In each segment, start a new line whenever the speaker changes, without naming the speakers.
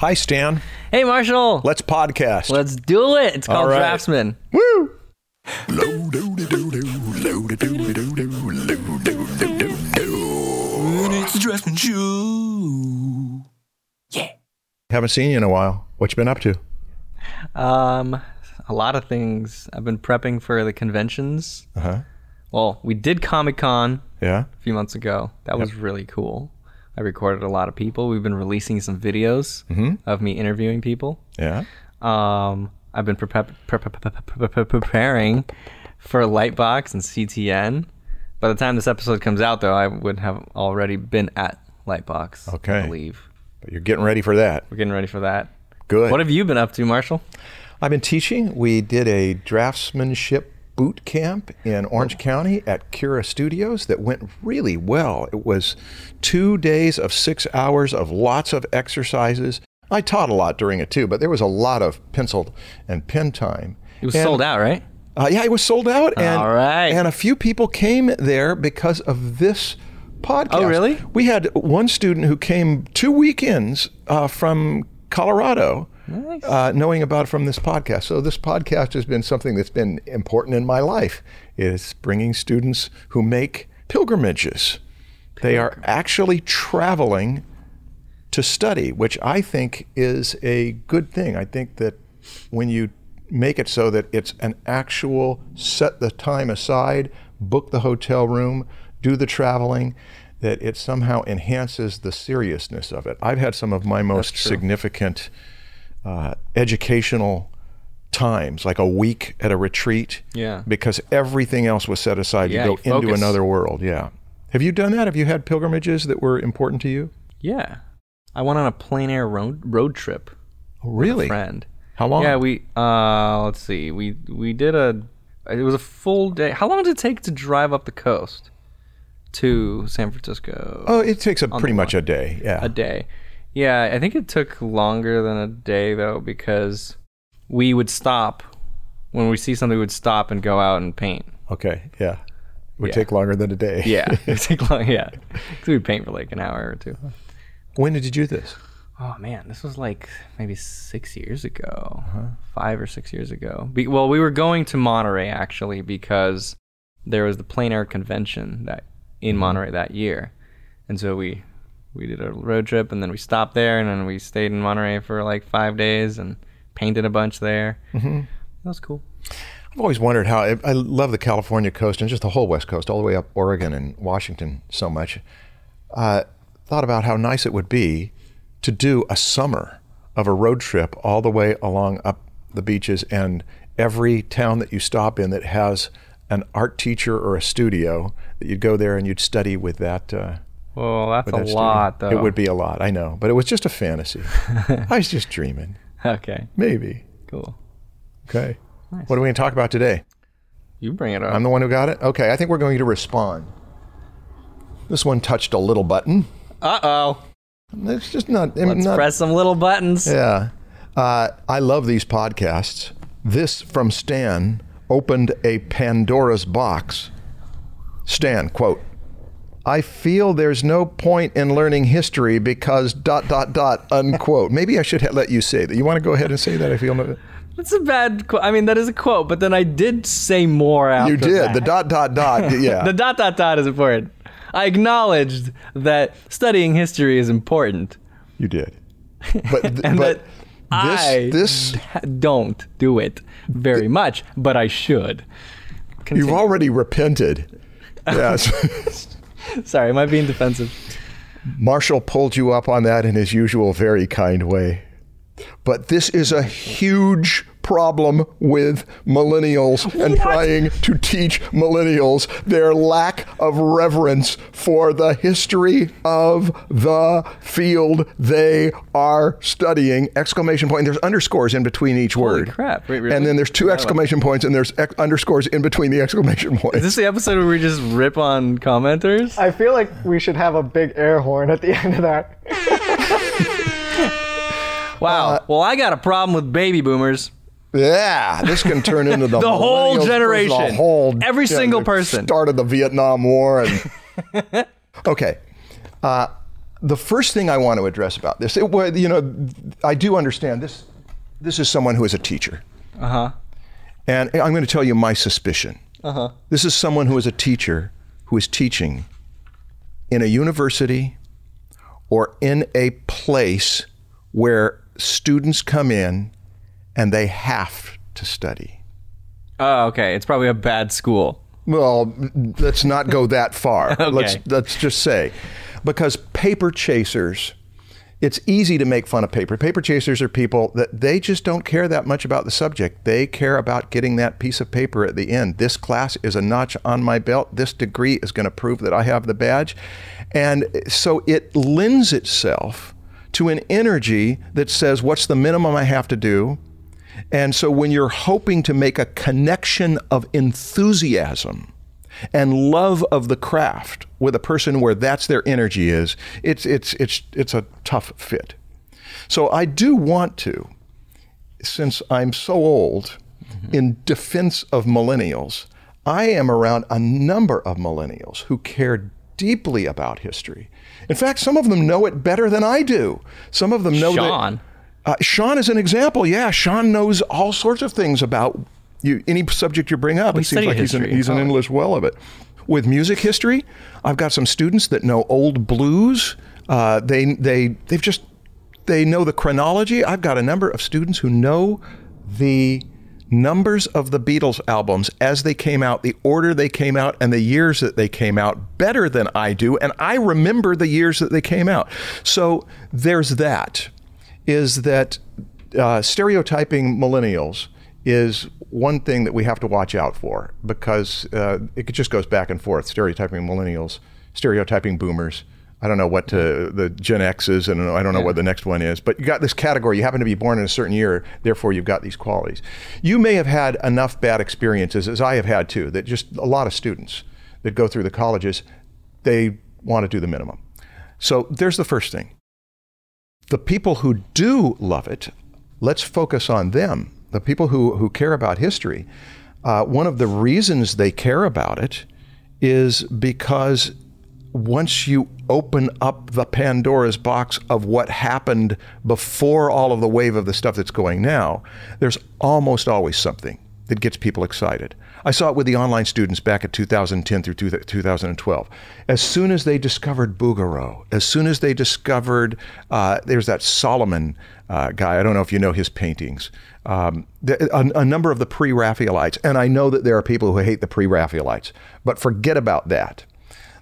Hi, Stan.
Hey, Marshall.
Let's podcast.
Let's do it. It's called
right.
Draftsman.
Woo!
It's the Dressman Show. Yeah.
Haven't seen you in a while. What you been up to?
Um, a lot of things. I've been prepping for the conventions.
Uh huh.
Well, we did Comic Con
Yeah.
a few months ago. That was really cool. I recorded a lot of people. We've been releasing some videos of me interviewing people.
Yeah.
Um, I've been prep- prep- prep- preparing for Lightbox and CTN. By the time this episode comes out, though, I would have already been at Lightbox.
Okay.
I believe
But you're getting ready for that.
we're getting ready for that.
Good.
What have you been up to, Marshall?
I've been teaching. We did a draftsmanship boot camp in Orange County at Cura Studios that went really well. It was two days of six hours of lots of exercises. I taught a lot during it too, but there was a lot of pencil and pen time.
It was
And-
sold out, right?
Uh, yeah, it was sold out, and
All right.
and a few people came there because of this podcast.
Oh, really?
We had one student who came two weekends uh, from Colorado,
Nice.
uh, knowing about from this podcast. So this podcast has been something that's been important in my life. It's bringing students who make pilgrimages. They are actually traveling to study, which I think is a good thing. I think that when you make it so that it's an actual set the time aside, book the hotel room, do the traveling, that it somehow enhances the seriousness of it. I've had some of my most significant uh, educational times, like a week at a retreat,
Yeah.
because everything else was set aside
Yeah,
to
you
go into another world. Yeah. Have you done that? Have you had pilgrimages that were important to you?
Yeah. I went on a plein air road road trip.
Oh, really?
Friend.
How long?
Yeah, we uh let's see. We we did a it was a full day. How long did it take to drive up the coast to San Francisco?
Oh, it takes a pretty much a day. Yeah.
A day. Yeah, I think it took longer than a day though because we would stop when we see something we would stop and go out and paint.
Okay. Yeah. It Would
Yeah.
take longer than a day.
Yeah, it take long. Yeah, 'Cause we'd paint for like an hour or two.
when did you do this?
Oh man, this was like maybe six years ago,
Uh-huh.
five or six years ago. Be- well, we were going to Monterey actually because there was the plein air convention that in
Mm-hmm.
Monterey that year, and so we we did a road trip and then we stopped there and then we stayed in Monterey for like five days and painted a bunch there. Mm-hmm. That was cool.
I've always wondered how I love the California coast and just the whole West Coast, all the way up Oregon and Washington so much. Uh, thought about how nice it would be to do a summer of a road trip all the way along up the beaches and every town that you stop in that has an art teacher or a studio that you'd go there and you'd study with that. Uh,
Well, that's a
that studio.
lot, though.
It would be a lot, I know, but it was just a fantasy. I was just dreaming,
Okay,
maybe.
cool.
Okay.
Nice.
What are we going to talk about today?
You bring it up.
I'm the one who got it? Okay, I think we're going to respond. This one touched a little button.
Uh oh.
It's just not.
Let's
not
press some little buttons.
yeah. Uh, I love these podcasts. This from Stan opened a Pandora's box. Stan, quote, I feel there's no point in learning history because dot, dot, dot, unquote. Maybe I should ha- let you say that. You want to go ahead and say that? I feel no-
That's a bad quote. I mean, that is a quote, but then I did say more after
you did.
that.
The dot, dot, dot. Yeah.
The dot dot dot is important. I acknowledged that studying history is important,
you did. But, th-
and
but
that I
this, this
don't do it very much, but I should.
You've already repented. Yes.
Sorry, am I being defensive?
Marshall pulled you up on that in his usual very kind way. But this is a huge problem with millennials and trying to teach millennials their lack of reverence for the history of the field they are studying. Exclamation point. There's underscores in between each word.
crap. Wait, really?
And then there's two
Forgot about
exclamation points and there's ex- underscores in between the exclamation points.
Is this the episode where we just rip on commenters?
I feel like we should have a big air horn at the end of that.
Wow.
Uh,
well, I got a problem with baby boomers.
Yeah, this can turn into the,
The whole generation.
the whole
Every single person.
started the Vietnam War and okay. Uh, the first thing I want to address about this, it, you know, I do understand this. This is someone who is a teacher,
Uh huh.
and I'm going to tell you my suspicion.
Uh huh.
This is someone who is a teacher who is teaching in a university or in a place where students come in and they have to study.
Oh, okay. It's probably a bad school.
Well, let's not go that far. Let's let's just say because paper chasers it's easy to make fun of paper. Paper chasers are people that they just don't care that much about the subject. They care about getting that piece of paper at the end. This class is a notch on my belt. This degree is going to prove that I have the badge. And so it lends itself to an energy that says, what's the minimum I have to do? And so when you're hoping to make a connection of enthusiasm and love of the craft with a person where that's their energy is, it's it's it's it's a tough fit. So I do want to, since I'm so old, mm-hmm. in defense of millennials, I am around a number of millennials who care deeply about history. In fact, some of them know it better than I do. Some of them know that
Sean.
Uh, Sean is an example. Yeah, Sean knows all sorts of things about you, any subject you bring up.
he
it seems like he's an, he's an
Oh.
English well of it. With music history, I've got some students that know old blues. Uh, they they they've just they know the chronology. I've got a number of students who know the numbers of the Beatles albums as they came out, the order they came out, and the years that they came out better than I do. And I remember the years that they came out. So there's that. Is that uh, stereotyping millennials is one thing that we have to watch out for because uh, it just goes back and forth. Stereotyping millennials, stereotyping boomers. I don't know what to, the Gen X is, and I don't know what the next one is. But you got this category. You happen to be born in a certain year, therefore you've got these qualities. You may have had enough bad experiences, as I have had too, that just a lot of students that go through the colleges, they want to do the minimum. So there's the first thing. The people who do love it, let's focus on them. The people who, who care about history, uh, one of the reasons they care about it is because once you open up the Pandora's box of what happened before all of the wave of the stuff that's going now, there's almost always something that gets people excited. I saw it with the online students back at 2010 through 2012. As soon as they discovered Bouguereau, as soon as they discovered, uh, there's that Solomon uh, guy, I don't know if you know his paintings, um, a, a number of the pre Raphaelites, and I know that there are people who hate the pre Raphaelites, but forget about that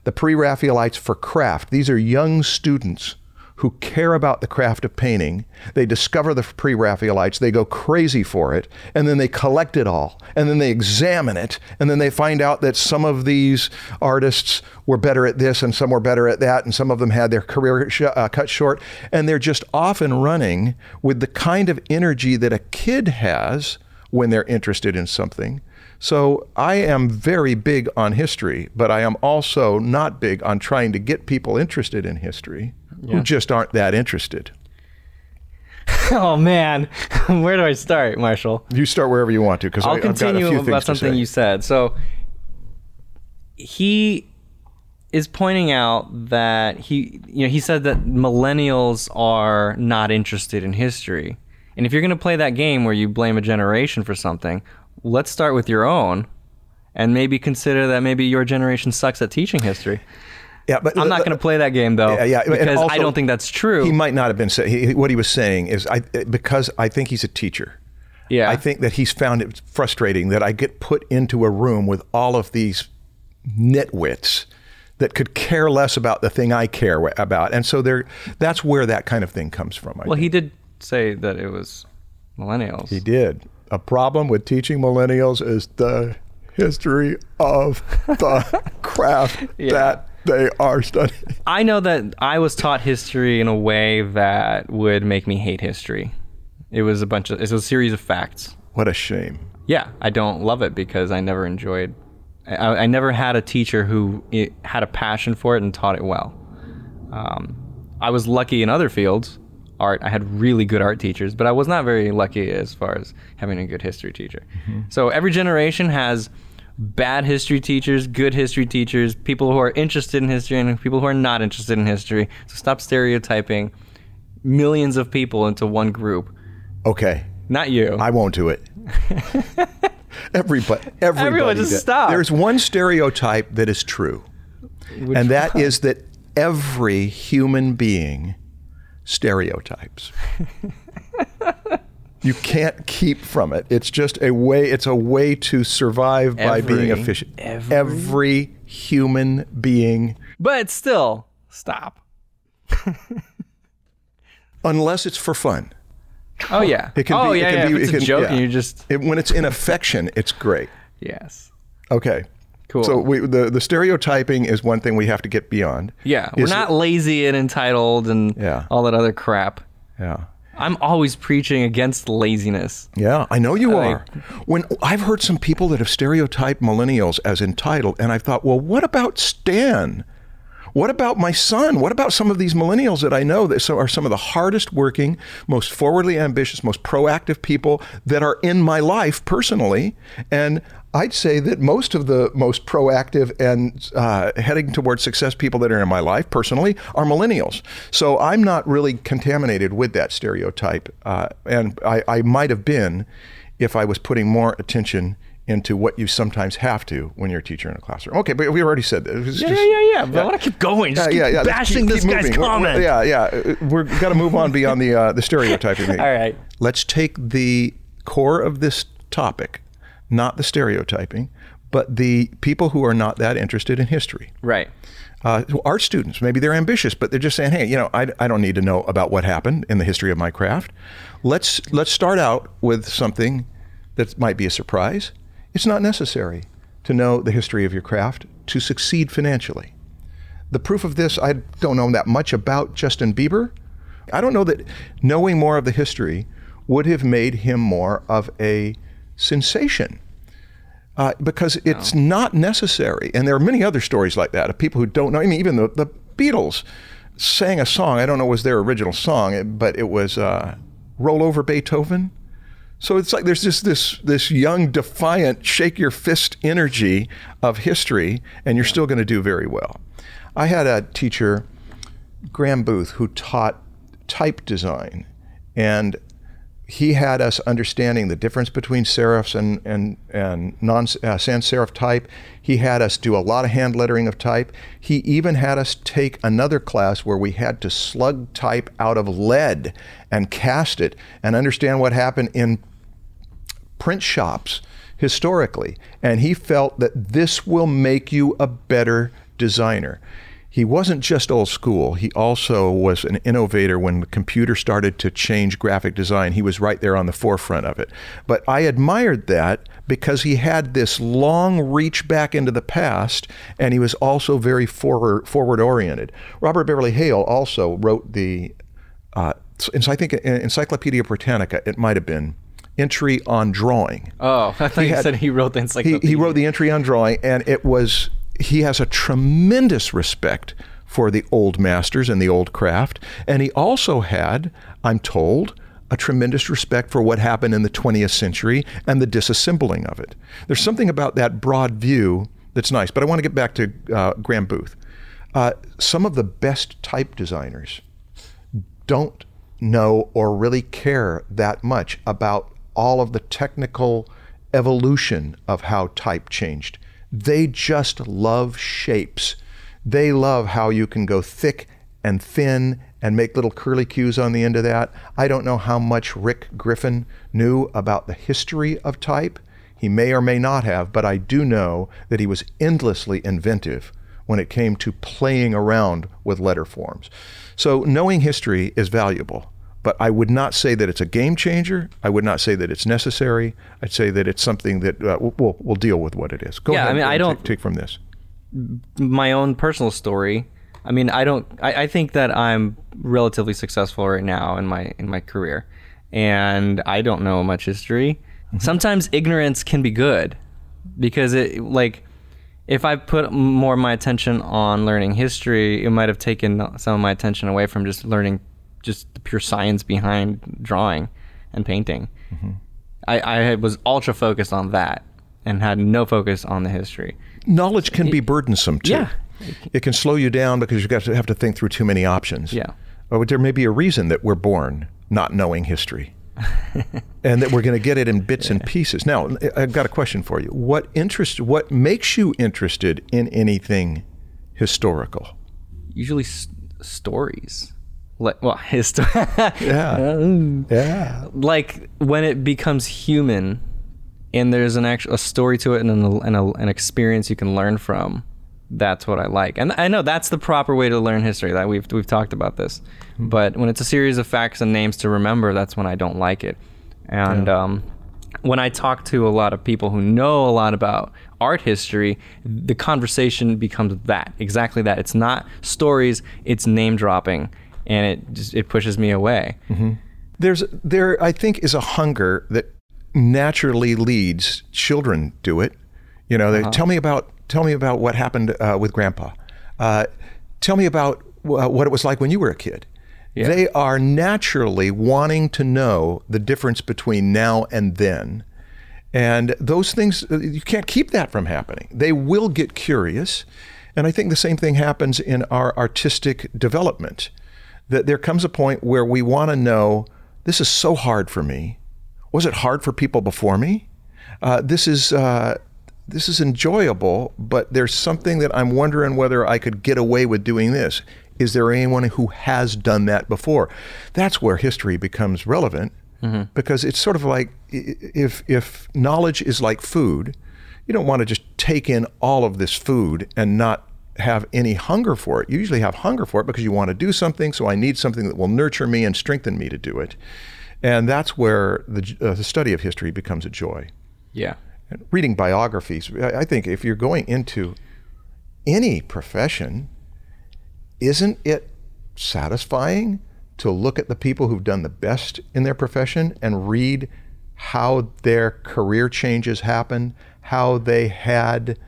the pre Raphaelites for craft. These are young students who care about the craft of painting. They discover the pre Raphaelites, they go crazy for it, and then they collect it all, and then they examine it, and then they find out that some of these artists were better at this, and some were better at that, and some of them had their career sh- uh, cut short, and they're just off and running with the kind of energy that a kid has when they're interested in something. So I am very big on history, but I am also not big on trying to get people interested in history who just aren't that interested.
oh man, where do I start, Marshall?
You start wherever you want to, because
I'll
a
continue about something you said. So he is pointing out that he you know he said that millennials are not interested in history. And if you're going to play that game where you blame a generation for something, let's start with your own and maybe consider that maybe your generation sucks at teaching history.
Yeah, but
I'm not going to play that game though
Yeah, yeah,
because I don't think that's true.
He might not have been saying. What he was saying is, I because I think he's a teacher.
yeah.
I think that he's found it frustrating that I get put into a room with all of these nitwits that could care less about the thing I care about, and so there, that's where that kind of thing comes from. I
well,
think.
he did say that it was millennials.
He did. A problem with teaching millennials is the history of the craft
Yeah.
that they are studying.
I know that I was taught history in a way that would make me hate history. It was a bunch of it was a series of facts.
What a shame.
Yeah, I don't love it because I never enjoyed. I, I never had a teacher who had a passion for it and taught it well. Um, I was lucky in other fields, art. I had really good art teachers, but I was not very lucky as far as having a good history teacher. So every generation has bad history teachers, good history teachers, people who are interested in history, and people who are not interested in history. So stop stereotyping millions of people into one group.
Okay.
Not you.
I won't do it. Everybody, everybody.
Everyone just
did.
stop.
There's one stereotype that is true, and that is that every human being stereotypes. you can't keep from it. It's just a way. It's a way to survive by being
Every-
efficient.
every-
every human being,
but still, stop.
unless it's for fun.
Oh yeah.
It can
oh
be.
yeah.
it can
yeah.
be.
it's
it
a
can,
joke,
yeah.
and you just
It- when it's in affection, it's great.
yes.
Okay.
Cool.
So we, the the stereotyping is one thing we have to get beyond.
Yeah, we're
Is-
not lazy and entitled and
Yeah.
all that other crap.
Yeah.
I'm always preaching against laziness.
Yeah, I know you are. When I've heard some people that have stereotyped millennials as entitled, and I've thought, well, what about Stan? What about my son? What about some of these millennials that I know that are some of the hardest working, most forwardly ambitious, most proactive people that are in my life personally? And I'd say that most of the most proactive and uh, heading towards success people that are in my life personally are millennials. So I'm not really contaminated with that stereotype. Uh, and I, I might have been if I was putting more attention into what you sometimes have to when you're a teacher in a classroom. Okay, but we already said that.
Yeah, yeah, yeah, yeah. But I want to keep going. Just keep
let's
bashing
keep-
this
keep
guy's
moving.
Comment.
we're- yeah, yeah. We've got to move on beyond the uh, the stereotyping.
All right.
Let's take the core of this topic, not the stereotyping, but the people who are not that interested in history.
Right.
Uh, art students, maybe they're ambitious, but they're just saying, "Hey, you know, I, I don't need to know about what happened in the history of my craft. Let's let's start out with something that might be a surprise. It's not necessary to know the history of your craft to succeed financially. The proof of this, I don't know that much about Justin Bieber. I don't know that knowing more of the history would have made him more of a sensation. Uh, because it's not necessary. And there are many other stories like that of people who don't know. I mean, even the, the Beatles sang a song. I don't know was their original song, but it was uh, "Roll Over Beethoven." So it's like there's just this this young, defiant, shake your fist energy of history, and you're still going to do very well. I had a teacher, Graham Booth, who taught type design, and he had us understanding the difference between serifs and and and non uh, sans serif type. He had us do a lot of hand lettering of type. He even had us take another class where we had to slug type out of lead and cast it and understand what happened in print shops historically. And he felt that this will make you a better designer. He wasn't just old school, he also was an innovator when the computer started to change graphic design. He was right there on the forefront of it. But I admired that because he had this long reach back into the past and he was also very forward, forward oriented. Robert Beverly Hale also wrote the, uh, I think Encyclopedia Britannica, it might have been entry on drawing.
Oh, I thought you
had-
said he wrote the
He,
encyclopedia.
he wrote the entry on drawing, and it was he has a tremendous respect for the old masters and the old craft, and he also had, I'm told, a tremendous respect for what happened in the 20th century and the disassembling of it. There's something about that broad view that's nice. But I want to get back to uh, Graham Booth. Uh, some of the best type designers don't know or really care that much about all of the technical evolution of how type changed. They just love shapes. They love how you can go thick and thin and make little curly cues on the end of that. I don't know how much Rick Griffin knew about the history of type. He may or may not have, but I do know that he was endlessly inventive when it came to playing around with letter forms. So knowing history is valuable, but I would not say that it's a game changer. I would not say that it's necessary. I'd say that it's something that uh, we'll, we'll deal with what it is. Go
Yeah, I mean,
and
I don't-
take, take from this.
my own personal story. I mean, I don't. I, I think that I'm relatively successful right now in my in my career, and I don't know much history. Sometimes ignorance can be good, because it like if I put more of my attention on learning history, it might have taken some of my attention away from just learning just the pure science behind drawing and painting. Mm-hmm. I, I was ultra focused on that. and had no focus on the history.
Knowledge can be burdensome too.
Yeah.
It can slow you down because you've got to have to think through too many options.
Yeah.
Or there may be a reason that we're born not knowing history. and that we're going to get it in bits and pieces. Now, I've got a question for you. What interest what makes you interested in anything historical?
Usually s- stories. Like, well, history.
Yeah. Yeah.
like when it becomes human and there's an actual a story to it and an, and a, an experience you can learn from that's what i like and i know that's the proper way to learn history that we've we've talked about this but when it's a series of facts and names to remember that's when i don't like it and um, when i talk to a lot of people who know a lot about art history the conversation becomes that exactly that it's not stories it's name dropping and it just it pushes me away
There's there I think is a hunger that naturally leads children do it. You know, they tell me about tell me about what happened uh, with grandpa. Uh, tell me about uh, what it was like when you were a kid. They are naturally wanting to know the difference between now and then. And those things, uh, you can't keep that from happening. They will get curious. And I think the same thing happens in our artistic development. That there comes a point where we want to know this is so hard for me. Was it hard for people before me? Uh, this is. Uh, this is enjoyable, but there's something that I'm wondering whether I could get away with doing this. Is there anyone who has done that before? That's where history becomes relevant because it's sort of like if if knowledge is like food, you don't want to just take in all of this food and not have any hunger for it. You usually have hunger for it because you want to do something, so I need something that will nurture me and strengthen me to do it. And that's where the, uh, the study of history becomes a joy.
yeah
And reading biographies, I I think if you're going into any profession, isn't it satisfying to look at the people who've done the best in their profession and read how their career changes happened, how they had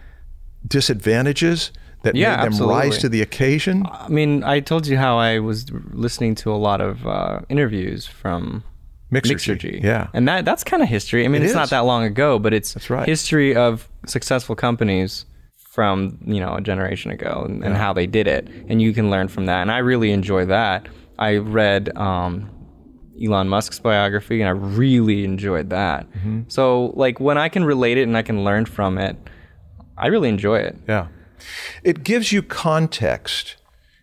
disadvantages that
Yeah,
made them rise to the occasion?
I mean, I told you how I was listening to a lot of uh, interviews from
Mixergy, yeah.
And that that's kind of history. I mean,
It
it's
is.
not that long ago, but it's
That's right.
history of successful companies from, you know, a generation ago and, and how they did it. And you can learn from that. And I really enjoy that. I read um, Elon Musk's biography and I really enjoyed that.
Mm-hmm.
So, like, when I can relate it and I can learn from it, I really enjoy it.
Yeah. It gives you context.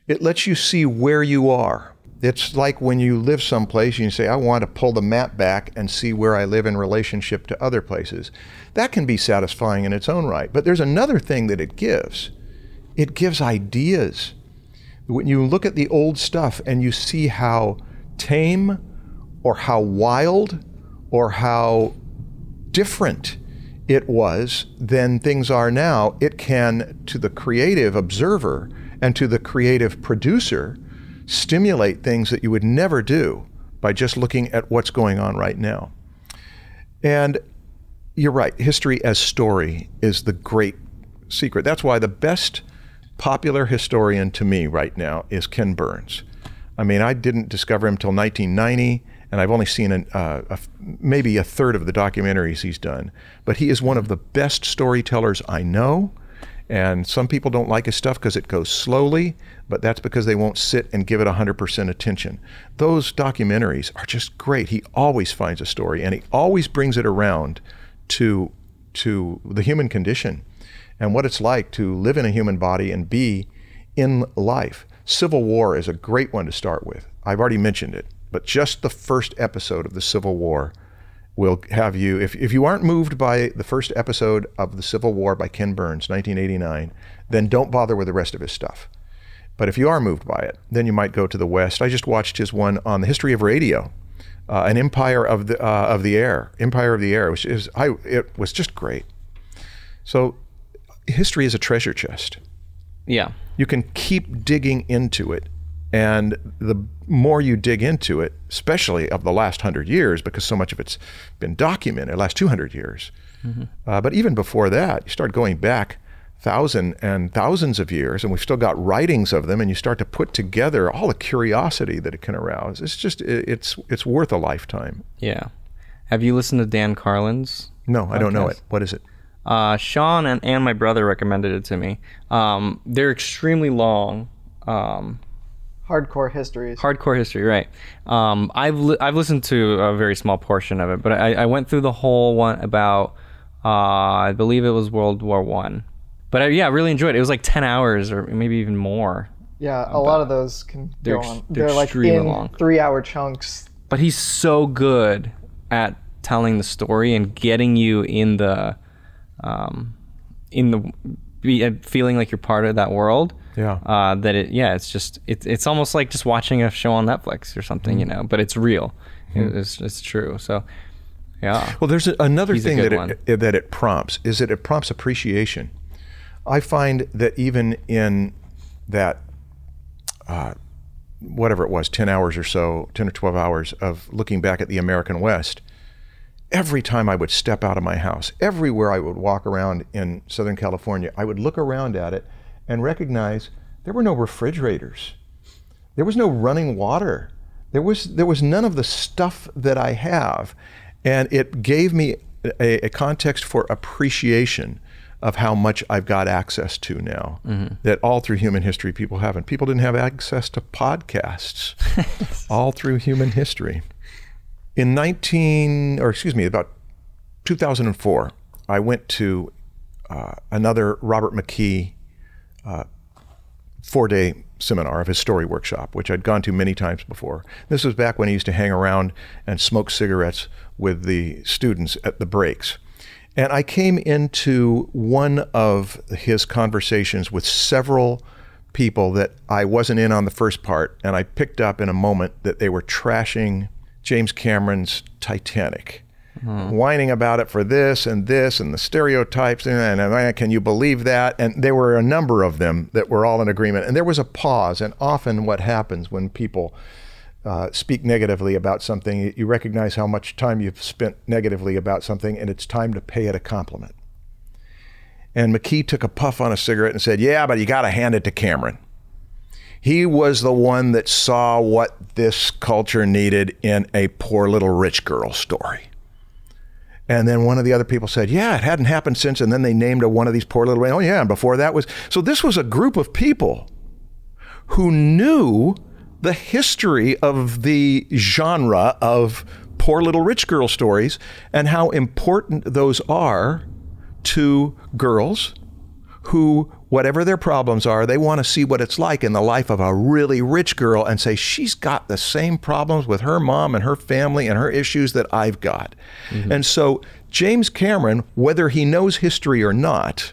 It lets you see where you are. It's like when you live someplace and you say, I want to pull the map back and see where I live in relationship to other places. That can be satisfying in its own right. But there's another thing that it gives it gives ideas. When you look at the old stuff and you see how tame or how wild or how different it was than things are now, it can, to the creative observer and to the creative producer, stimulate things that you would never do by just looking at what's going on right now. And you're right, history as story is the great secret. That's why the best popular historian to me right now is Ken Burns. I mean, I didn't discover him until 1990, and I've only seen an, uh, a, maybe a third of the documentaries he's done. But he is one of the best storytellers I know. And some people don't like his stuff because it goes slowly, but that's because they won't sit and give it 100% attention. Those documentaries are just great. He always finds a story, and he always brings it around to to the human condition and what it's like to live in a human body and be in life. Civil War is a great one to start with. I've already mentioned it, but just the first episode of the Civil War will have you if, if you aren't moved by the first episode of the Civil War by Ken Burns, 1989, then don't bother with the rest of his stuff. But if you are moved by it, then you might go to the West. I just watched his one on the history of radio, uh, an empire of the uh, of the air, empire of the air, which is I it was just great. So, history is a treasure chest.
Yeah.
You can keep digging into it, and the more you dig into it, especially of the last hundred years, because so much of it's been documented, the last two hundred years. Uh, but even before that, you start going back thousand and thousands and thousands of years, and we've still got writings of them, and you start to put together all the curiosity that it can arouse. It's just it, it's it's worth a lifetime.
Yeah. Have you listened to Dan Carlin's?
No, I don't know it. What is it?
Uh, Sean and, and my brother recommended it to me. Um, they're extremely long. Um,
Hardcore histories.
hardcore history, right? Um, I've li- I've listened to a very small portion of it, but I, I went through the whole one about uh, I believe it was World War One. But I, yeah, I really enjoyed it. It was like ten hours or maybe even more.
yeah, a lot of those can
They're
go
ex-
on.
they're
They're, like in
long.
three-hour chunks.
But he's so good at telling the story and getting you in the um, in the be, uh, feeling like you're part of that world.
Yeah.
Uh, that it yeah, it's just it's it's almost like just watching a show on Netflix or something, you know. But it's real. It- It's it's true. So yeah.
Well, there's a, another
He's
thing that it, that it prompts is that it prompts appreciation. I find that even in that, uh, whatever it was, ten hours or so, ten or twelve hours of looking back at the American West, every time I would step out of my house, everywhere I would walk around in Southern California, I would look around at it and recognize there were no refrigerators. There was no running water. There was there was none of the stuff that I have, and it gave me a, a context for appreciation of how much I've got access to now. That all through human history people haven't. People didn't have access to podcasts all through human history. In 19 or excuse me, about 2004, I went to uh, another Robert McKee Uh, four day seminar of his story workshop, which I'd gone to many times before. This was back when he used to hang around and smoke cigarettes with the students at the breaks. And I came into one of his conversations with several people that I wasn't in on the first part, and I picked up in a moment that they were trashing James Cameron's Titanic whining about it for this and this and the stereotypes and, and, can you believe that? And there were a number of them that were all in agreement. And there was a pause and often what happens when people uh, speak negatively about something you recognize how much time you've spent negatively about something and it's time to pay it a compliment. And mckee took a puff on a cigarette and said yeah but you got to hand it to cameron. He was the one that saw what this culture needed in a poor little rich girl story and then one of the other people said, "Yeah, it hadn't happened since." And then they named a, one of these poor little. Oh yeah, and before that was so. This was a group of people who knew the history of the genre of poor little rich girl stories and how important those are to girls who, whatever their problems are, they want to see what it's like in the life of a really rich girl and say, she's got the same problems with her mom and her family and her issues that I've got. Mm-hmm. And so, James Cameron, whether he knows history or not,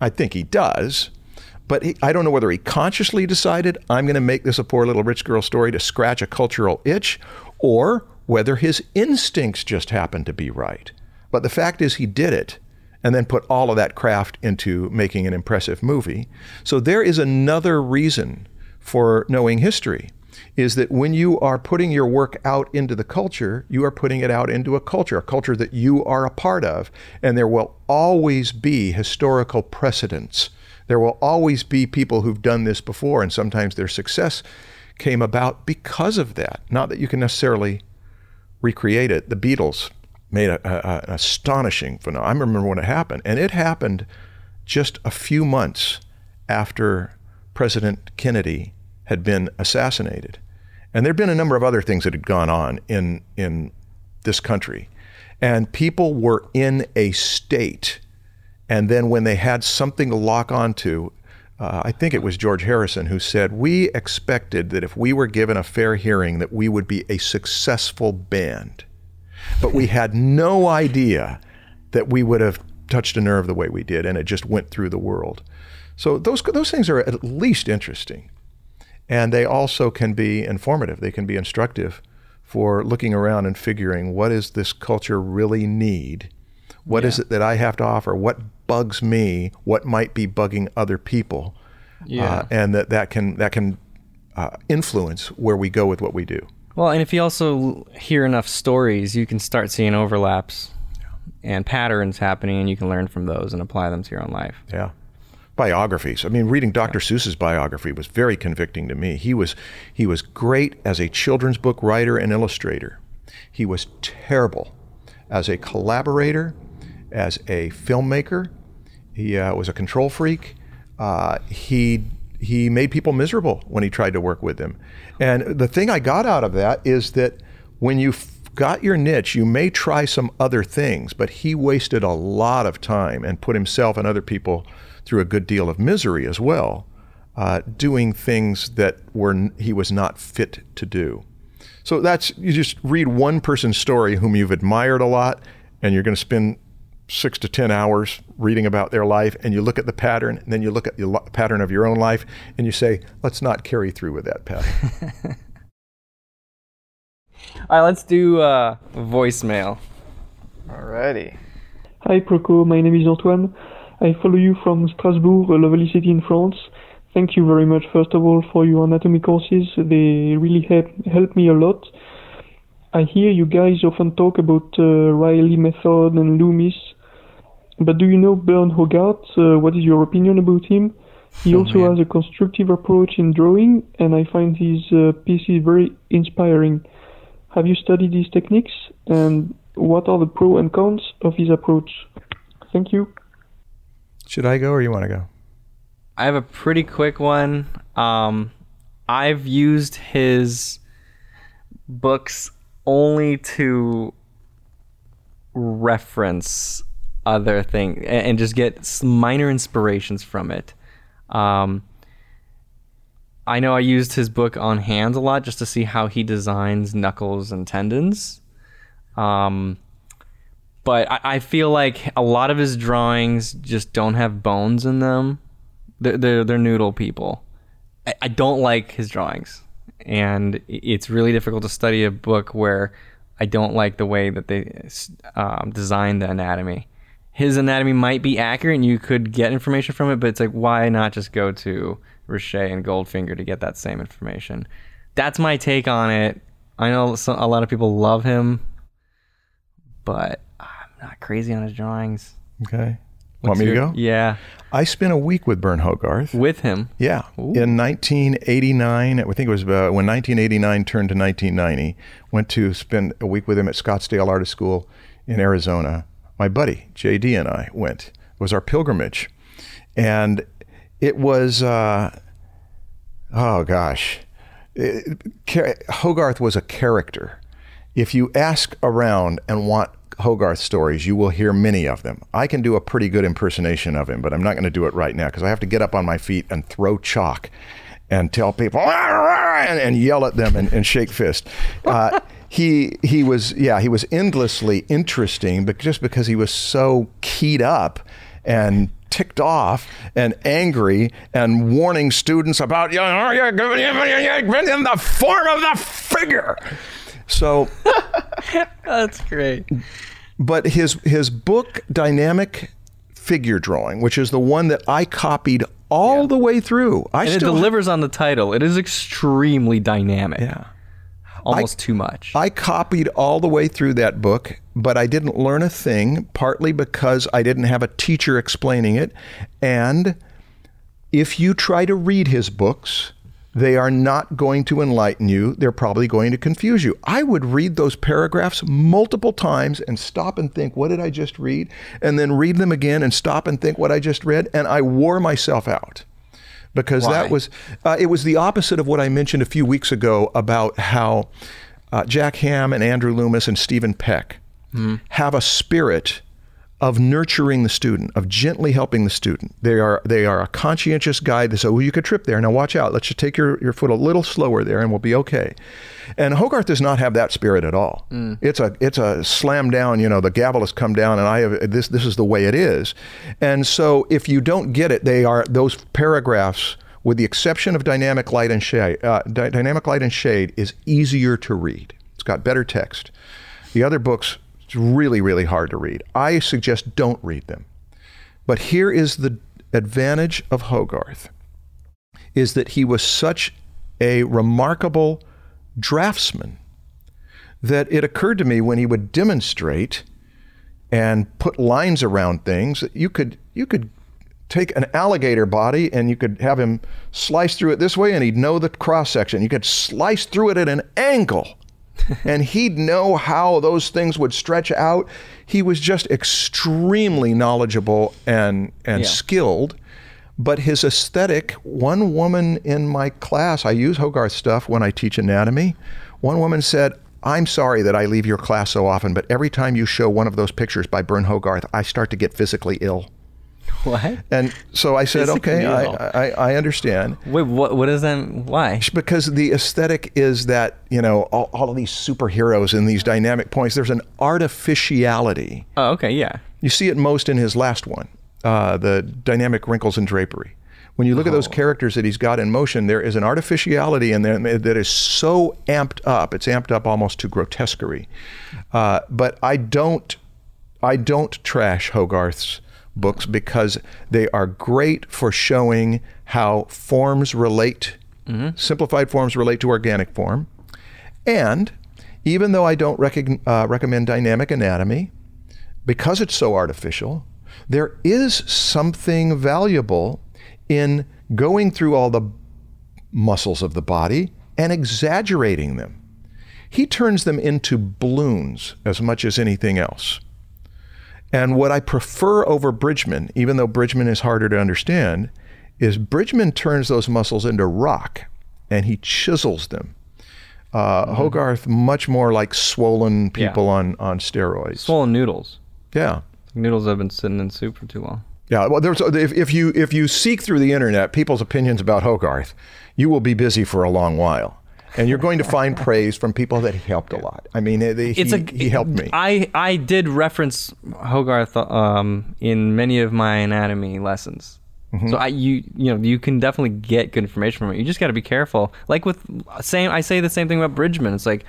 I think he does. But he, I don't know whether he consciously decided, I'm going to make this a poor little rich girl story to scratch a cultural itch, or whether his instincts just happened to be right. But the fact is, he did it and then put all of that craft into making an impressive movie. So there is another reason for knowing history is that when you are putting your work out into the culture, you are putting it out into a culture, a culture that you are a part of, and there will always be historical precedents. There will always be people who've done this before, and sometimes their success came about because of that. Not that you can necessarily recreate it. The Beatles made a, a, an astonishing phenomenon. I remember when it happened, and it happened just a few months after President Kennedy had been assassinated. And there'd been a number of other things that had gone on in in this country, and people were in a state. And then when they had something to lock onto, uh, I think it was George Harrison who said, "We expected that if we were given a fair hearing, that we would be a successful band." But we had no idea that we would have touched a nerve the way we did, and it just went through the world. So those those things are at least interesting, and they also can be informative. They can be instructive for looking around and figuring what does this culture really need. What is it that I have to offer? What bugs me? What might be bugging other people?
Yeah.
Uh, and that, that can that can uh, influence where we go with what we do.
Well, and if you also hear enough stories, you can start seeing overlaps and patterns happening, and you can learn from those and apply them to your own life.
Yeah. Biographies. I mean, reading Dr. Seuss's biography was very convicting to me. He was he was great as a children's book writer and illustrator. He was terrible as a collaborator as a filmmaker. He uh, was a control freak. Uh, he he made people miserable when he tried to work with them. And the thing I got out of that is that when you got your niche, you may try some other things, but he wasted a lot of time and put himself and other people through a good deal of misery as well, uh, doing things that were he was not fit to do. So that's you just read one person's story whom you've admired a lot, and you're going to spend six to ten hours reading about their life, and you look at the pattern, and then you look at the lo- pattern of your own life, and you say, let's not carry through with that pattern.
All right, let's do uh, voicemail.
Alrighty.
Hi Proko, my name is Antoine. I follow you from Strasbourg, a lovely city in France. Thank you very much, first of all, for your anatomy courses. They really help, help me a lot. I hear you guys often talk about uh, Reilly method and Loomis, but do you know Burne Hogarth? Uh, what is your opinion about him? He also
man.
has a constructive approach in drawing, and I find his uh, pieces very inspiring. Have you studied these techniques, and what are the pros and cons of his approach? Thank you.
Should I go or you want to go?
I have a pretty quick one. Um, I've used his books only to reference other thing and, and just get minor inspirations from it. Um, I know I used his book on hands a lot just to see how he designs knuckles and tendons. Um, but I, I feel like a lot of his drawings just don't have bones in them. They're they're, they're noodle people. I, I don't like his drawings, and it's really difficult to study a book where I don't like the way that they um, design the anatomy. His anatomy might be accurate, and you could get information from it, but it's like why not just go to Richer and Goldfinger to get that same information? That's my take on it. I know a lot of people love him, but I'm not crazy on his drawings.
Okay.
What's
Want me to go?
Yeah,
I spent a week with Burne Hogarth.
with him.
Yeah. In 1989, I think it was uh, when 1989 turned to 1990, went to spend a week with him at Scottsdale Artist School in Arizona. My buddy, JD, and I went. It was our pilgrimage. And it was, uh, oh gosh, Hogarth was a character. If you ask around and want Hogarth stories, you will hear many of them. I can do a pretty good impersonation of him, but I'm not going to do it right now because I have to get up on my feet and throw chalk and tell people and, and yell at them and, and shake fist. Uh, he he was yeah he was endlessly interesting, but just because he was so keyed up and ticked off and angry and warning students about you know, you're in the form of the figure. So
That's great.
but his his book dynamic figure drawing which is the one that i copied all the way through i
And it delivers on the title. It is extremely dynamic.
yeah
Almost too much.
i copied all the way through that book but i didn't learn a thing partly because i didn't have a teacher explaining it and if you try to read his books they are not going to enlighten you. They're probably going to confuse you. I would read those paragraphs multiple times and stop and think, what did I just read? And then read them again and stop and think what I just read. And I wore myself out because
Why?
that was, uh, it was the opposite of what I mentioned a few weeks ago about how uh, Jack Hamm and Andrew Loomis and Stephen Peck have a spirit of nurturing the student, of gently helping the student. They are they are a conscientious guide. They say, "Oh, you could trip there. Now watch out. Let's just take your, your foot a little slower there, and we'll be okay." And Hogarth does not have that spirit at all. It's a it's a slam down. You know, the gavel has come down, and I have this. This is the way it is. And so, if you don't get it, they are those paragraphs. With the exception of dynamic light and shade, uh, dy- dynamic light and shade is easier to read. It's got better text. The other books, it's really, really hard to read. I suggest don't read them. But here is the advantage of Hogarth is that he was such a remarkable draftsman that it occurred to me when he would demonstrate and put lines around things that you could you could take an alligator body and you could have him slice through it this way and he'd know the cross section. You could slice through it at an angle and he'd know how those things would stretch out. He was just extremely knowledgeable and and
Yeah.
skilled. But his aesthetic, one woman in my class, I use Hogarth stuff when I teach anatomy. One woman said, I'm sorry that I leave your class so often, but every time you show one of those pictures by Burne Hogarth, I start to get physically ill.
What?
And so I said, okay, I. I, I understand.
Wait, what? What is that? Why?
Because the aesthetic is that, you know, all, all of these superheroes and these dynamic points, there's an artificiality.
Oh, okay, yeah.
You see it most in his last one, uh, the dynamic wrinkles and drapery. When you look at those characters that he's got in motion, there is an artificiality in there that is so amped up. It's amped up almost to grotesquerie. Uh, but I don't, I don't trash Hogarth's books because they are great for showing how forms relate, simplified forms relate to organic form. And even though I don't recog- uh, recommend dynamic anatomy, because it's so artificial, there is something valuable in going through all the muscles of the body and exaggerating them. He turns them into balloons as much as anything else. And what I prefer over Bridgman, even though Bridgman is harder to understand, is Bridgman turns those muscles into rock and he chisels them. Uh, Hogarth, much more like swollen people on, on steroids.
Swollen noodles.
yeah.
Noodles have been sitting in soup for too long.
Yeah, well, there's if, if you if you seek through the internet people's opinions about Hogarth, you will be busy for a long while, and you're going to find praise from people that he helped a lot. I mean, they,
It's
he,
a
he helped me.
I I did reference Hogarth um, in many of my anatomy lessons.
Mm-hmm.
So I you you know you can definitely get good information from it. You just got to be careful. Like with same I say the same thing about Bridgman. It's like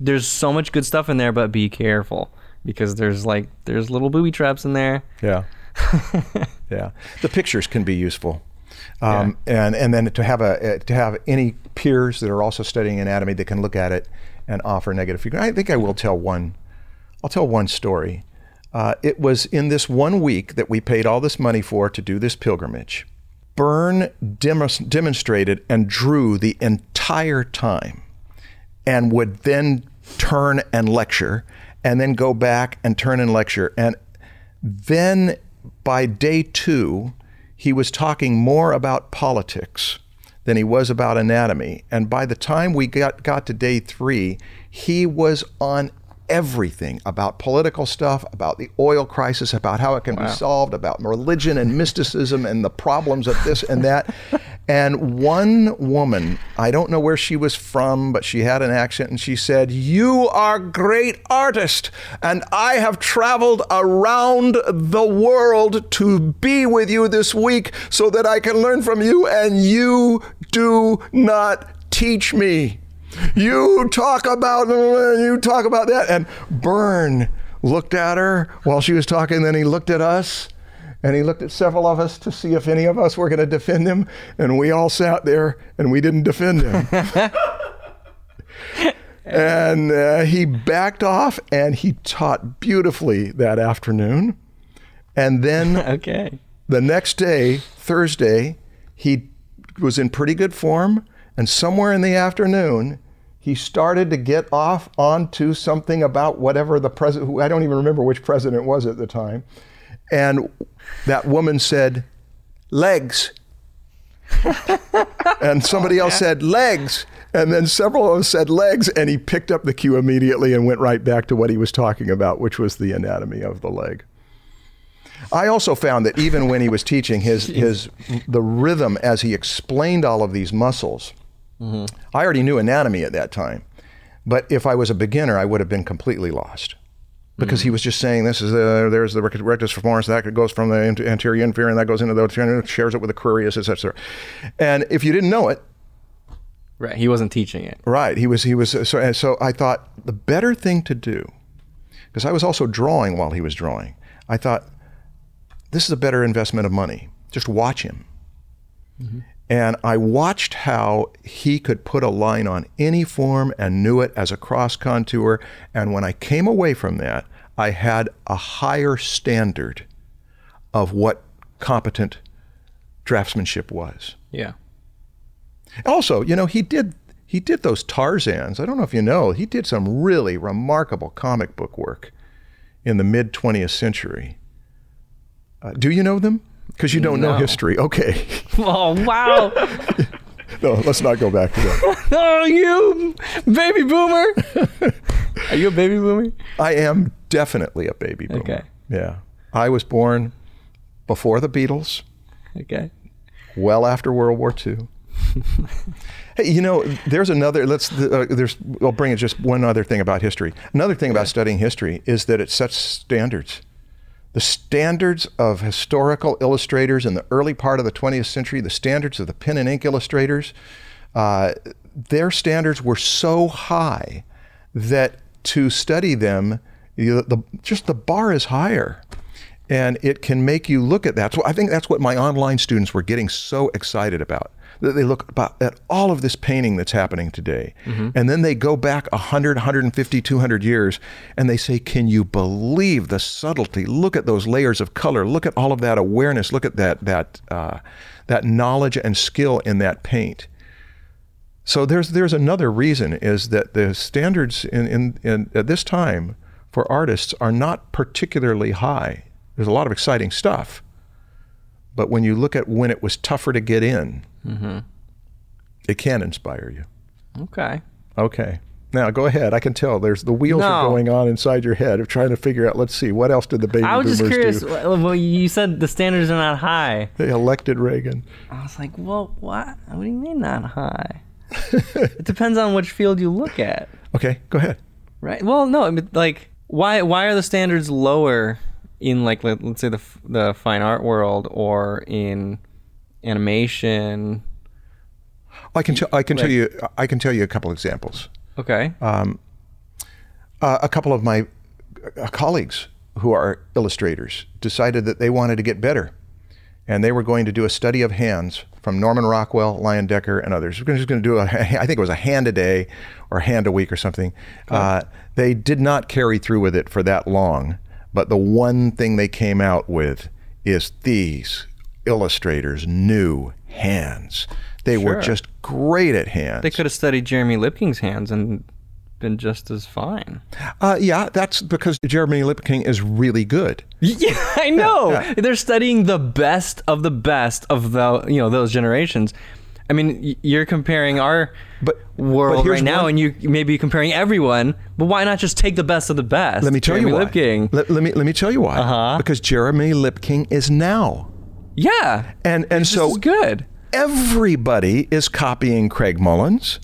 there's so much good stuff in there, but be careful because there's like there's little booby traps in there.
Yeah, yeah. The pictures can be useful, um, and and then to have a uh, to have any peers that are also studying anatomy that can look at it and offer negative feedback. I think I will tell one. I'll tell one story. Uh, it was in this one week that we paid all this money for to do this pilgrimage. Burne demos- demonstrated and drew the entire time and would then turn and lecture and then go back and turn and lecture. And then by day two, he was talking more about politics than he was about anatomy. And by the time we got, got to day three, he was on everything about political stuff, about the oil crisis, about how it can be solved, about religion and mysticism and the problems of this and that. And one woman, I don't know where she was from, but she had an accent and she said, You are great artist, and I have traveled around the world to be with you this week so that I can learn from you, and you do not teach me. You talk about you talk about that, and Burne looked at her while she was talking. Then he looked at us, and he looked at several of us to see if any of us were going to defend him, and we all sat there and we didn't defend him. and uh, he backed off, and he taught beautifully that afternoon, and then
Okay.
the next day, Thursday, he was in pretty good form, and somewhere in the afternoon, he started to get off onto something about whatever the president, I don't even remember which president was at the time, and that woman said, legs. and somebody else said, legs. And then several of us said legs, and he picked up the cue immediately and went right back to what he was talking about, which was the anatomy of the leg. I also found that even when he was teaching his his the rhythm as he explained all of these muscles, mm-hmm. I already knew anatomy at that time, but if I was a beginner, I would have been completely lost because he mm-hmm. was just saying this is the there's the rectus femoris that goes from the anterior inferior and that goes into the anterior shares it with the querulus etc. And if you didn't know it,
Right. He wasn't teaching it.
Right. He was. He was. So. And so I thought the better thing to do, because I was also drawing while he was drawing. I thought this is a better investment of money. Just watch him. Mm-hmm. And I watched how he could put a line on any form and knew it as a cross contour. And when I came away from that, I had a higher standard of what competent draftsmanship was.
Yeah.
Also, you know, he did he did those Tarzans. I don't know if you know, he did some really remarkable comic book work in the mid 20th century. Uh, do you know them? Because you don't know history. Okay.
Oh wow!
no, let's not go back to that.
oh, you baby boomer! Are you a baby boomer?
I am definitely a baby boomer.
Okay.
Yeah. I was born before the Beatles,
Okay.
well after World War II. hey, you know, there's another. Let's. Uh, there's. I'll bring it just one other thing about history. Another thing about studying history is that it sets standards. The standards of historical illustrators in the early part of the 20th century, the standards of the pen and ink illustrators, uh, their standards were so high that to study them, you, the, just the bar is higher and it can make you look at that. So I think that's what my online students were getting so excited about. That they look about at all of this painting that's happening today, and then they go back 100, 150, 200 years, and they say, "Can you believe the subtlety? Look at those layers of color. Look at all of that awareness. Look at that that uh, that knowledge and skill in that paint." So there's there's another reason is that the standards in, in, in at this time for artists are not particularly high. There's a lot of exciting stuff, but when you look at when it was tougher to get in, mm-hmm. it can inspire you.
Okay.
Okay. Now go ahead. I can tell there's the wheels are going on inside your head of trying to figure out. Let's see what else did the baby do
I was
boomers
just curious.
do?
Well, well, you said the standards are not high.
They elected Reagan.
I was like, well, what? What do you mean not high? it depends on which field you look at,
Okay, go ahead.
right? Well, no, I mean, like, why why are the standards lower in like let, let's say the the fine art world or in animation?
I can tell. I can tell you. I can tell you a couple examples.
Okay.
uh, a couple of my uh, colleagues who are illustrators decided that they wanted to get better. And they were going to do a study of hands from Norman Rockwell, Leyendecker, and others. We're just going to do a, I think it was a hand a day or hand a week or something. Uh, they did not carry through with it for that long. But the one thing they came out with is these illustrators knew hands. They were just great at hands.
they could have studied Jeremy Lipking's hands and been just as fine.
Uh, yeah, that's because Jeremy Lipking is really good.
Yeah, I know.
yeah.
They're studying the best of the best of the you know those generations. I mean, you're comparing our
But-
world
but
right now,
one-
and you may be comparing everyone. But why not just take the best of the best?
Let me tell
Jeremy
you why.
Lipking.
Let, let me let me tell you why.
Uh-huh.
Because Jeremy Lipking is now,
Yeah,
and and
this
so
good.
everybody is copying Craig Mullins.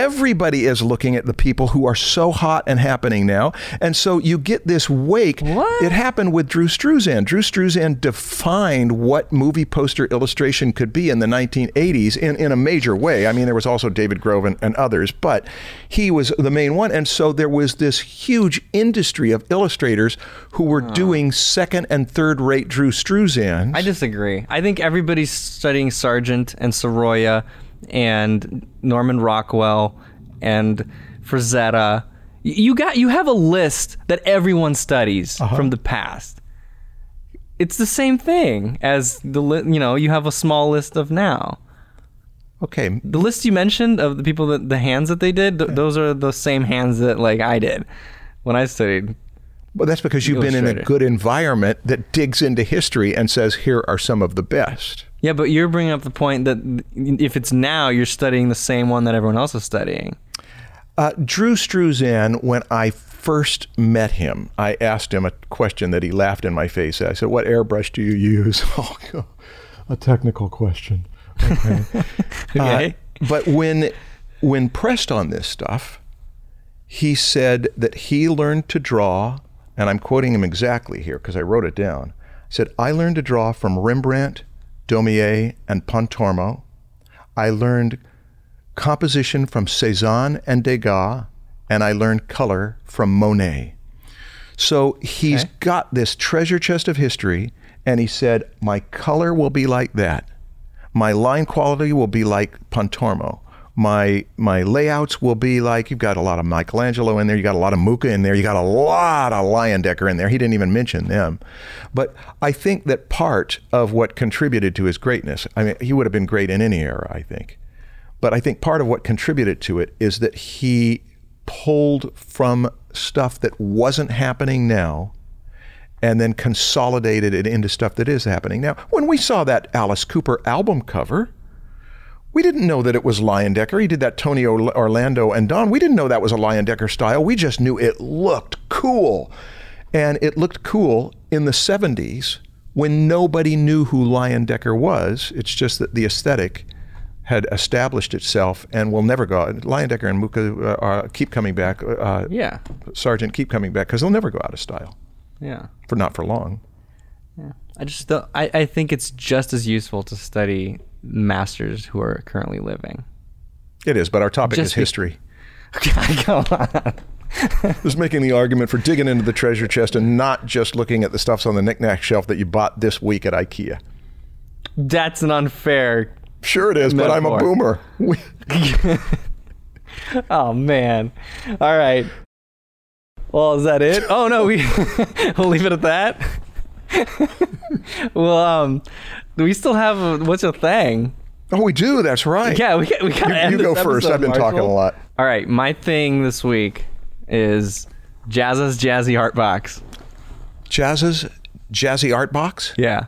Everybody is looking at the people who are so hot and happening now. And so you get this wake.
What?
It happened with Drew Struzan. Drew Struzan defined what movie poster illustration could be in the 1980s in, in a major way. I mean, there was also David Grove and, and others, but he was the main one. And so there was this huge industry of illustrators who were doing second and third rate Drew Struzan.
I disagree. I think everybody's studying Sargent and Sorolla and Norman Rockwell and Frazetta. You got you have a list that everyone studies
Uh-huh.
from the past. It's the same thing as the you know you have a small list of now.
okay,
The list you mentioned of the people that the hands that they did, th- those are the same hands that like I did when I studied.
Well, that's because you've been in a good environment that digs into history and says, here are some of the best.
Yeah, but you're bringing up the point that if it's now, you're studying the same one that everyone else is studying.
Uh, Drew Struzan, when I first met him, I asked him a question that he laughed in my face. I said, What airbrush do you use? Oh, a technical question. Okay.
Okay.
Uh, but when, when pressed on this stuff, he said that he learned to draw, and I'm quoting him exactly here because I wrote it down. He said, I learned to draw from Rembrandt, Daumier, and Pontormo. I learned composition from Cézanne and Degas, and I learned color from Monet. So he's
Okay.
got this treasure chest of history, and he said, My color will be like that. My line quality will be like Pontormo. My my layouts will be like you've got a lot of Michelangelo in there, you got a lot of Mucha in there, you got a lot of Leyendecker in there. He didn't even mention them. But I think that part of what contributed to his greatness, I mean, he would have been great in any era, I think. But I think part of what contributed to it is that he pulled from stuff that wasn't happening now and then consolidated it into stuff that is happening now. When we saw that Alice Cooper album cover, we didn't know that it was Leyendecker. He did that Tony Orlando and Dawn. We didn't know that was a Leyendecker style. We just knew it looked cool. And it looked cool in the 70s when nobody knew who Leyendecker was. It's just that the aesthetic had established itself and will never go out. Leyendecker and Mucha uh, uh, keep coming back. Uh,
Yeah.
Sargent keep coming back because they'll never go out of style.
Yeah.
For not for long. Yeah.
I just don't, I, I think it's just as useful to study masters who are currently living.
It is, but our topic
Just
is
be-
history.
Come on.
was making the argument for digging into the treasure chest and not just looking at the stuffs on the knickknack shelf that you bought this week at IKEA.
That's an unfair.
Sure it is, but I'm a boomer.
Oh man. All right. Well, is that it? Oh no, we we'll leave it at that. well, um, we still have a, what's a thing?
oh, we do. That's right.
Yeah, we got we got.
You, you go first. I've been talking a lot.
All right, my thing this week is Jazz's Jazzy Art Box.
Jazz's Jazzy Art Box.
Yeah.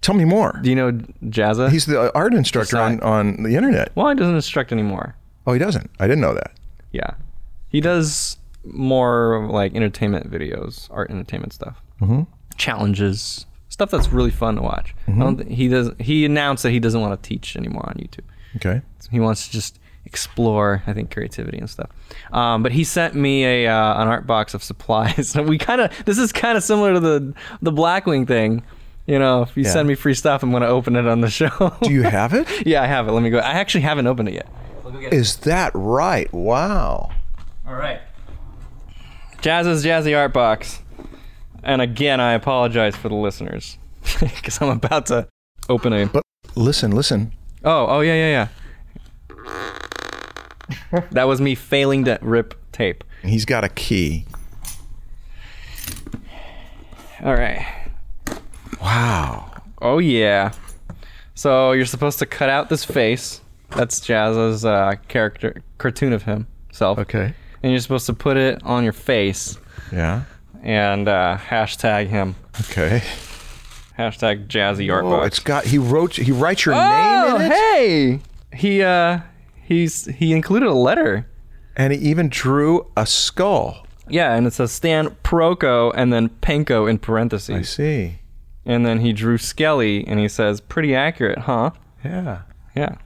Tell me more.
Do you know Jazza?
He's the art instructor on, on the internet.
well, he doesn't instruct anymore.
Oh, he doesn't. I didn't know that.
Yeah, he does more like entertainment videos, art entertainment stuff, mm-hmm. challenges, stuff that's really fun to watch. I don't thi- he does. He announced that he doesn't want to teach anymore on YouTube.
Okay.
He wants to just explore, I think, creativity and stuff. Um, but he sent me a uh, an art box of supplies. So we kind of this is kind of similar to the the Blackwing thing. You know, if you
Yeah.
send me free stuff, I'm going to open it on the show.
Do you have it?
yeah, I have it. Let me go. I actually haven't opened it yet.
Is that right? Wow.
All right. Jazz's Jazzy Art Box. And again, I apologize for the listeners because I'm about to open a.
But listen, listen.
Oh, oh yeah, yeah, yeah. that was me failing to rip tape.
He's got a key.
All right.
Wow.
Oh yeah. So you're supposed to cut out this face. That's Jazza's uh, character cartoon of himself.
Okay.
And you're supposed to put it on your face
Yeah.
And uh, hashtag him.
Okay.
Hashtag Jazzy Art
Oh, it's got. He wrote. He writes your
Oh,
name in it,
hey! He uh he's he included a letter.
and he even drew a skull.
Yeah, and it says Stan Proko and then Penko in parentheses.
I see.
And then he drew Skelly and he says, pretty accurate, huh?
Yeah.
Yeah.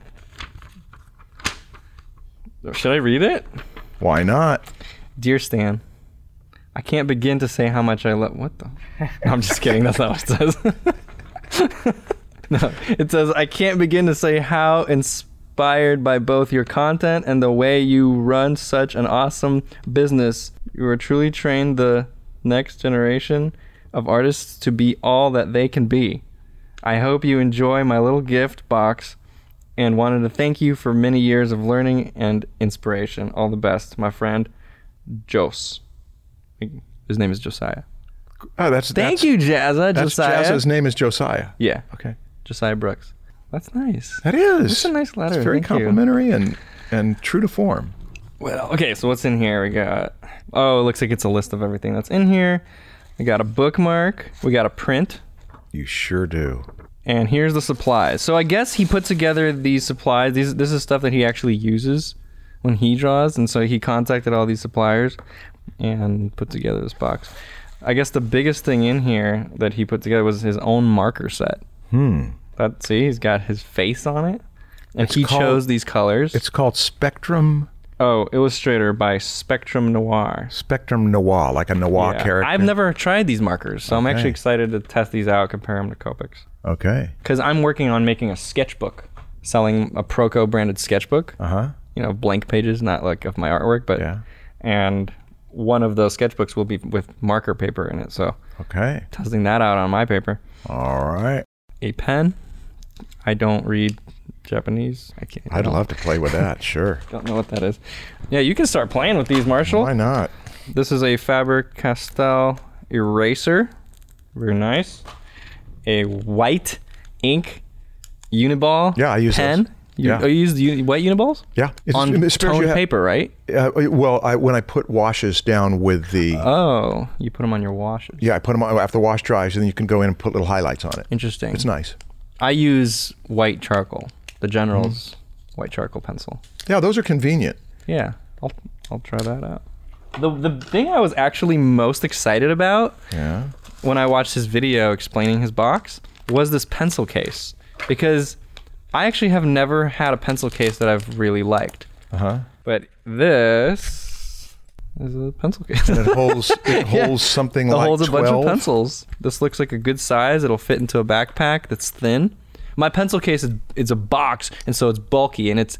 Should I read it?
Why not?
Dear Stan, I can't begin to say how much I love. What the? No, I'm just kidding. That's not what it says. no, it says I can't begin to say how inspired by both your content and the way you run such an awesome business. You are truly trained the next generation of artists to be all that they can be. I hope you enjoy my little gift box and wanted to thank you for many years of learning and inspiration. All the best, my friend, Jos. His name is Josiah.
Oh, that's
Thank
that's,
you, Jazza.
That's
Josiah.
Jazz's name is Josiah.
Yeah,
Okay.
Josiah Brooks. That's nice.
That is.
That's a nice letter.
It's very
Thank you.
complimentary and and true to form.
Well, okay, so what's in here? We got, oh, it looks like it's a list of everything that's in here. We got a bookmark. We got a print.
You sure do.
And here's the supplies. So I guess he put together these supplies. These this is stuff that he actually uses when he draws, and so he contacted all these suppliers and put together this box. I guess the biggest thing in here that he put together was his own marker set.
Hmm.
That see, he's got his face on it, and
It's
he
called-
chose these colors.
It's called Spectrum
oh, Illustrator by Spectrum Noir.
Spectrum Noir, like a noir
Yeah.
character.
I've never tried these markers, so I'm actually excited to test these out, compare them to Copics.
Okay.
Because I'm working on making a sketchbook, selling a Proko branded sketchbook.
Uh huh.
You know, blank pages, not like of my artwork, but
Yeah.
and one of those sketchbooks will be with marker paper in it. So
Okay.
testing that out on my paper.
All right.
A pen. I don't read Japanese. I can't.
I'd
don't-
love to play with that. Sure.
Don't know what that is. Yeah, you can start playing with these, Marshall.
Why not?
This is a Faber Castell eraser. Very nice. A white ink Uniball
Yeah, I use
pen.
those.
You,
Yeah.
oh, you used uni- white uniballs
Yeah, it's,
on
it spares
toned
you ha-
paper, right?
Uh, well, I, when I put washes down with the
Oh, you put them on your washes.
yeah, I put them on after the wash dries, and then you can go in and put little highlights on it.
Interesting.
It's nice.
I use white charcoal, the General's
Mm-hmm.
white charcoal pencil.
Yeah, those are convenient.
Yeah, I'll I'll try that out. The the thing I was actually most excited about
Yeah.
when I watched his video explaining his box was this pencil case because I actually have never had a pencil case that I've really liked.
Uh huh.
But this is a pencil case.
And it holds it
Yeah.
holds something
It
like
holds a bunch of
12.
pencils. This looks like a good size. It'll fit into a backpack that's thin. My pencil case is it's a box, and so it's bulky, and it's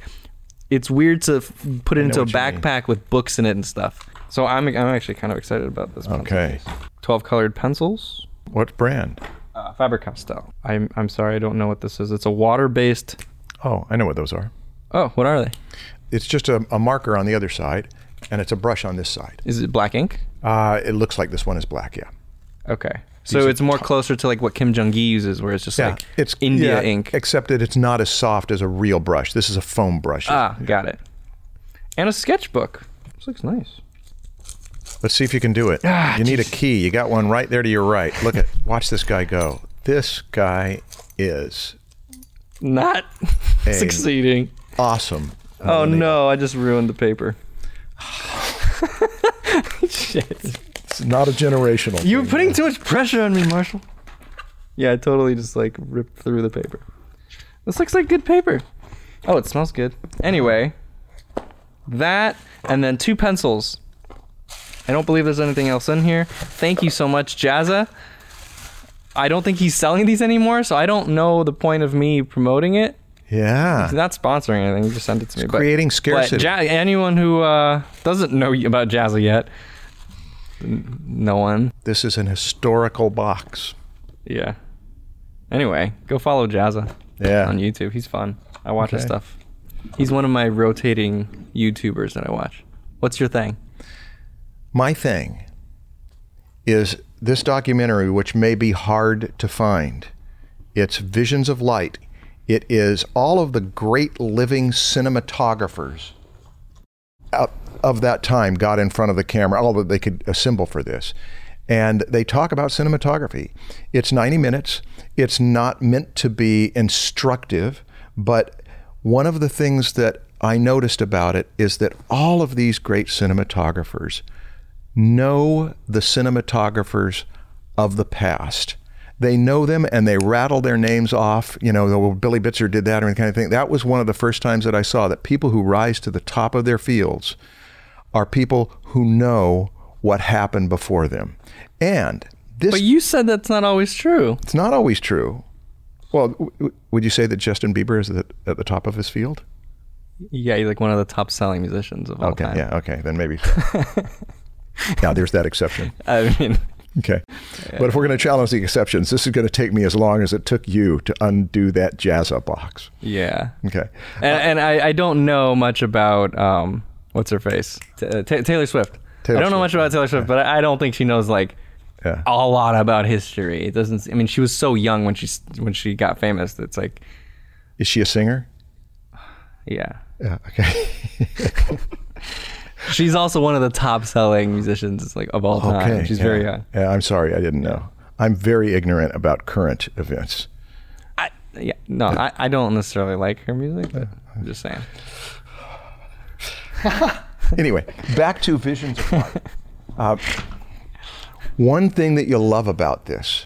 it's weird to f- put it into a backpack with books in it and stuff. So I'm I'm actually kind of excited about this. pencil
Okay.
case. Twelve colored pencils.
What brand?
Uh, Faber Castell. I'm I'm sorry, I don't know what this is. It's a water based.
Oh, I know what those are.
Oh, what are they?
It's just a, a marker on the other side, and it's a brush on this side.
Is it black ink?
Uh, it looks like this one is black. Yeah.
Okay. So it's more closer to like what Kim Jung Gi uses, where it's just
Yeah.
like
it's
India
yeah,
ink.
except that it's not as soft as a real brush. This is a foam brush.
Ah, got it. And a sketchbook. This looks nice.
Let's see if you can do it.
Ah,
you need a key. You got one right there to your right. Look at watch this guy go. This guy is
Not succeeding.
awesome.
Oh no, I just ruined the paper. Shit.
It's not a generational.
You're
thing.
putting too much pressure on me, Marshall. Yeah, I totally just like ripped through the paper. This looks like good paper. Oh, it smells good. Anyway, that and then two pencils. I don't believe there's anything else in here. Thank you so much, Jazza. I don't think he's selling these anymore, so I don't know the point of me promoting it.
Yeah.
He's not sponsoring anything. He just sent it to me. But,
creating
but
scarcity.
ja- anyone who uh, doesn't know about Jazza yet, n- no one.
This is an historical box.
Yeah. Anyway, go follow Jazza
Yeah.
on YouTube. He's fun. I watch his stuff. He's one of my rotating YouTubers that I watch. What's your thing?
My thing is this documentary, which may be hard to find. It's Visions of Light. It is all of the great living cinematographers of that time got in front of the camera, all that they could assemble for this. And they talk about cinematography. It's 90 minutes. It's not meant to be instructive, but one of the things that I noticed about it is that all of these great cinematographers know the cinematographers of the past. They know them and they rattle their names off. You know, well, Billy Bitzer did that or any kind of thing. That was one of the first times that I saw that people who rise to the top of their fields are people who know what happened before them. And this
But you said that's not always true.
it's not always true. Well, w- would you say that Justin Bieber is at, at the top of his field?
Yeah, he's like one of the top selling musicians of all
Okay,
time.
yeah, okay, then maybe. So. yeah, there's that exception.
I mean,
Okay. But if we're going to challenge the exceptions, this is going to take me as long as it took you to undo that Jazza box.
yeah.
Okay.
And, and I, I don't know much about um what's her face T- uh, Ta Taylor Swift.
Taylor
I don't know much about Taylor Swift, but I I don't think she knows like
Yeah.
a lot about history. It doesn't. I mean, she was so young when she when she got famous. It's like,
Is she a singer?
yeah,
Yeah. Okay.
she's also one of the top selling musicians like of all time.
okay.
She's
yeah.
very young.
Yeah, I'm sorry, I didn't know. I'm very ignorant about current events.
I, yeah, no, I, I don't necessarily like her music, but I'm just saying.
anyway, back to Visions of. Uh, one thing that you'll love about this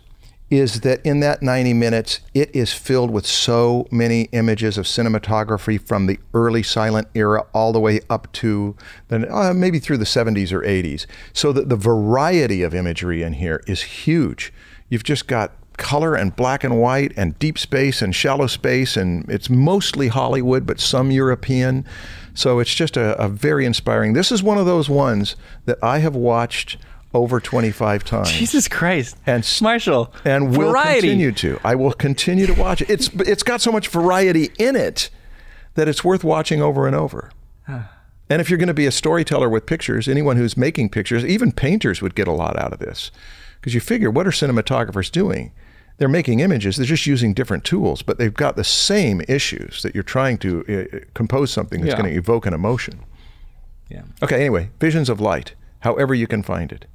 is that in that 90 minutes, it is filled with so many images of cinematography from the early silent era all the way up to the, uh, maybe through the 70s or 80s. So that the variety of imagery in here is huge. You've just got color and black and white and deep space and shallow space, and it's mostly Hollywood, but some European. So it's just a, a very inspiring. This is one of those ones that I have watched over 25 times.
Jesus Christ,
And
Marshall,
and will
variety.
continue to. I will continue to watch it. It's it's got so much variety in it that it's worth watching over and over. And if you're going to be a storyteller with pictures, anyone who's making pictures, even painters would get a lot out of this. Because you figure, what are cinematographers doing? they're making images. They're just using different tools, but they've got the same issues that you're trying to uh, compose something that's
Yeah.
going to evoke an emotion.
Yeah.
Okay, anyway, Visions of Light, however you can find it.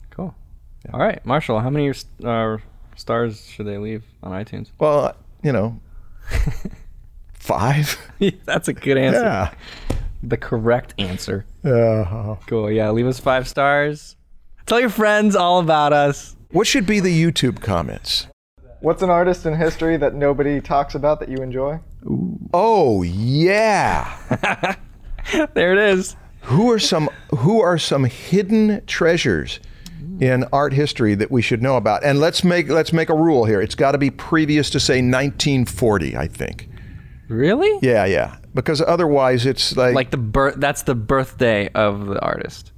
Cool. All right, Marshall. How many uh, stars should they leave on iTunes?
Well, you know, five.
That's a good answer.
Yeah.
The correct answer.
Uh,
Cool. Yeah. Leave us five stars. Tell your friends all about us.
what should be the YouTube comments?
What's an artist in history that nobody talks about that you enjoy?
Oh yeah.
There it is.
who are some who are some hidden treasures in art history that we should know about? And let's make let's make a rule here. It's got to be previous to say 1940, I think.
Really?
Yeah, yeah. Because otherwise it's like,
Like the birth. That's the birthday of the artist.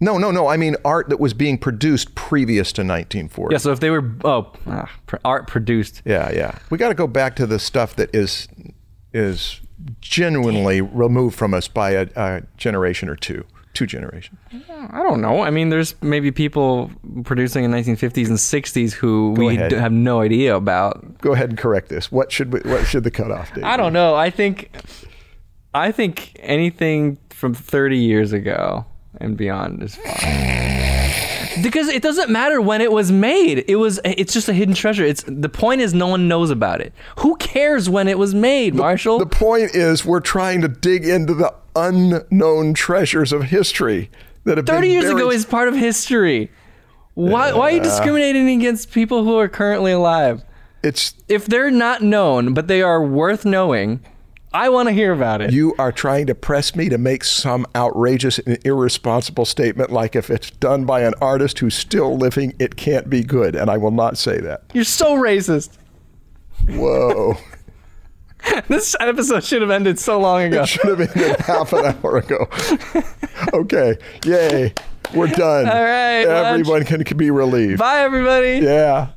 no, no, no. I mean art that was being produced previous to 1940.
Yeah. So if they were oh ah, art produced.
Yeah, yeah. We got to go back to the stuff that is is genuinely removed from us by a, a generation or two, two generations.
I don't know. I mean, there's maybe people producing in 1950s and 60s who we
ahead.
d- have no idea about.
Go ahead and correct this. What should we, what should the cutoff date?
I don't know. I think, I think anything from 30 years ago and beyond is fine. Because it doesn't matter when it was made. It was. It's just a hidden treasure. It's the point is no one knows about it. Who cares when it was made, Marshall?
The point is, we're trying to dig into the unknown treasures of history that have
30
been
years ago is part of history. Why, why are you discriminating against people who are currently alive?
It's
If they're not known, but they are worth knowing, I want to hear about it.
you are trying to press me to make some outrageous and irresponsible statement, like if it's done by an artist who's still living, it can't be good, and I will not say that.
You're so racist.
Whoa!
This episode should have ended so long ago.
It should have ended half an hour ago. okay, yay, we're done.
All right,
everyone can, can be relieved.
Bye, everybody.
Yeah.